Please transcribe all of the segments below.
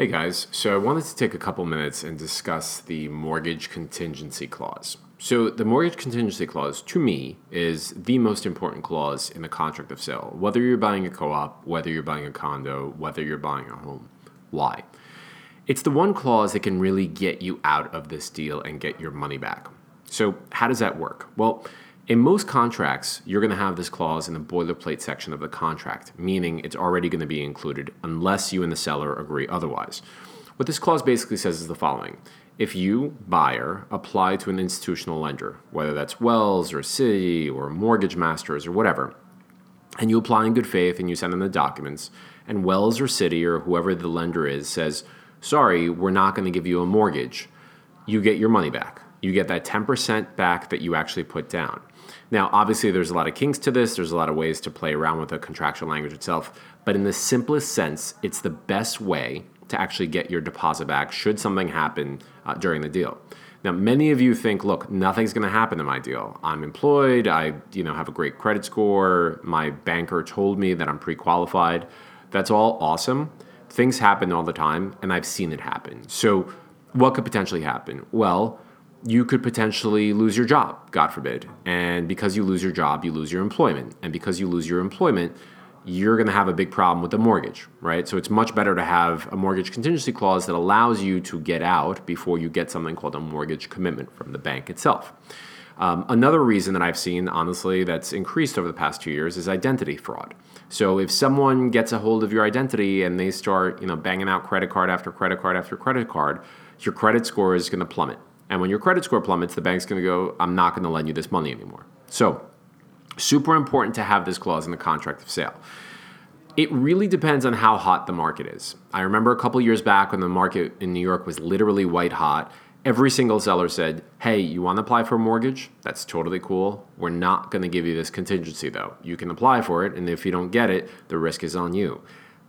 Hey guys, so I wanted to take a couple minutes and discuss the mortgage contingency clause. So, the mortgage contingency clause, to me, is the most important clause in the contract of sale, whether you're buying a co op, whether you're buying a condo, whether you're buying a home. Why? It's the one clause that can really get you out of this deal and get your money back. So, how does that work? Well, in most contracts, you're going to have this clause in the boilerplate section of the contract, meaning it's already going to be included unless you and the seller agree otherwise. What this clause basically says is the following If you, buyer, apply to an institutional lender, whether that's Wells or Citi or Mortgage Masters or whatever, and you apply in good faith and you send them the documents, and Wells or Citi or whoever the lender is says, sorry, we're not going to give you a mortgage, you get your money back. You get that 10% back that you actually put down. Now, obviously, there's a lot of kinks to this. There's a lot of ways to play around with the contractual language itself. But in the simplest sense, it's the best way to actually get your deposit back should something happen uh, during the deal. Now, many of you think, look, nothing's going to happen in my deal. I'm employed. I, you know, have a great credit score. My banker told me that I'm pre-qualified. That's all awesome. Things happen all the time, and I've seen it happen. So, what could potentially happen? Well, you could potentially lose your job, God forbid. And because you lose your job, you lose your employment. And because you lose your employment, you're going to have a big problem with the mortgage, right? So it's much better to have a mortgage contingency clause that allows you to get out before you get something called a mortgage commitment from the bank itself. Um, another reason that I've seen, honestly, that's increased over the past two years is identity fraud. So if someone gets a hold of your identity and they start, you know, banging out credit card after credit card after credit card, your credit score is going to plummet and when your credit score plummets, the bank's going to go, I'm not going to lend you this money anymore. So, super important to have this clause in the contract of sale. It really depends on how hot the market is. I remember a couple years back when the market in New York was literally white hot. Every single seller said, Hey, you want to apply for a mortgage? That's totally cool. We're not going to give you this contingency though. You can apply for it, and if you don't get it, the risk is on you.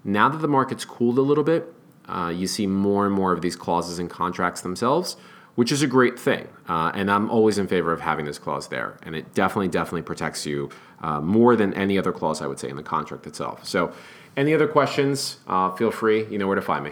Now that the market's cooled a little bit, uh, you see more and more of these clauses in contracts themselves which is a great thing. Uh, and I'm always in favor of having this clause there. And it definitely, definitely protects you uh, more than any other clause, I would say, in the contract itself. So, any other questions, uh, feel free. You know where to find me.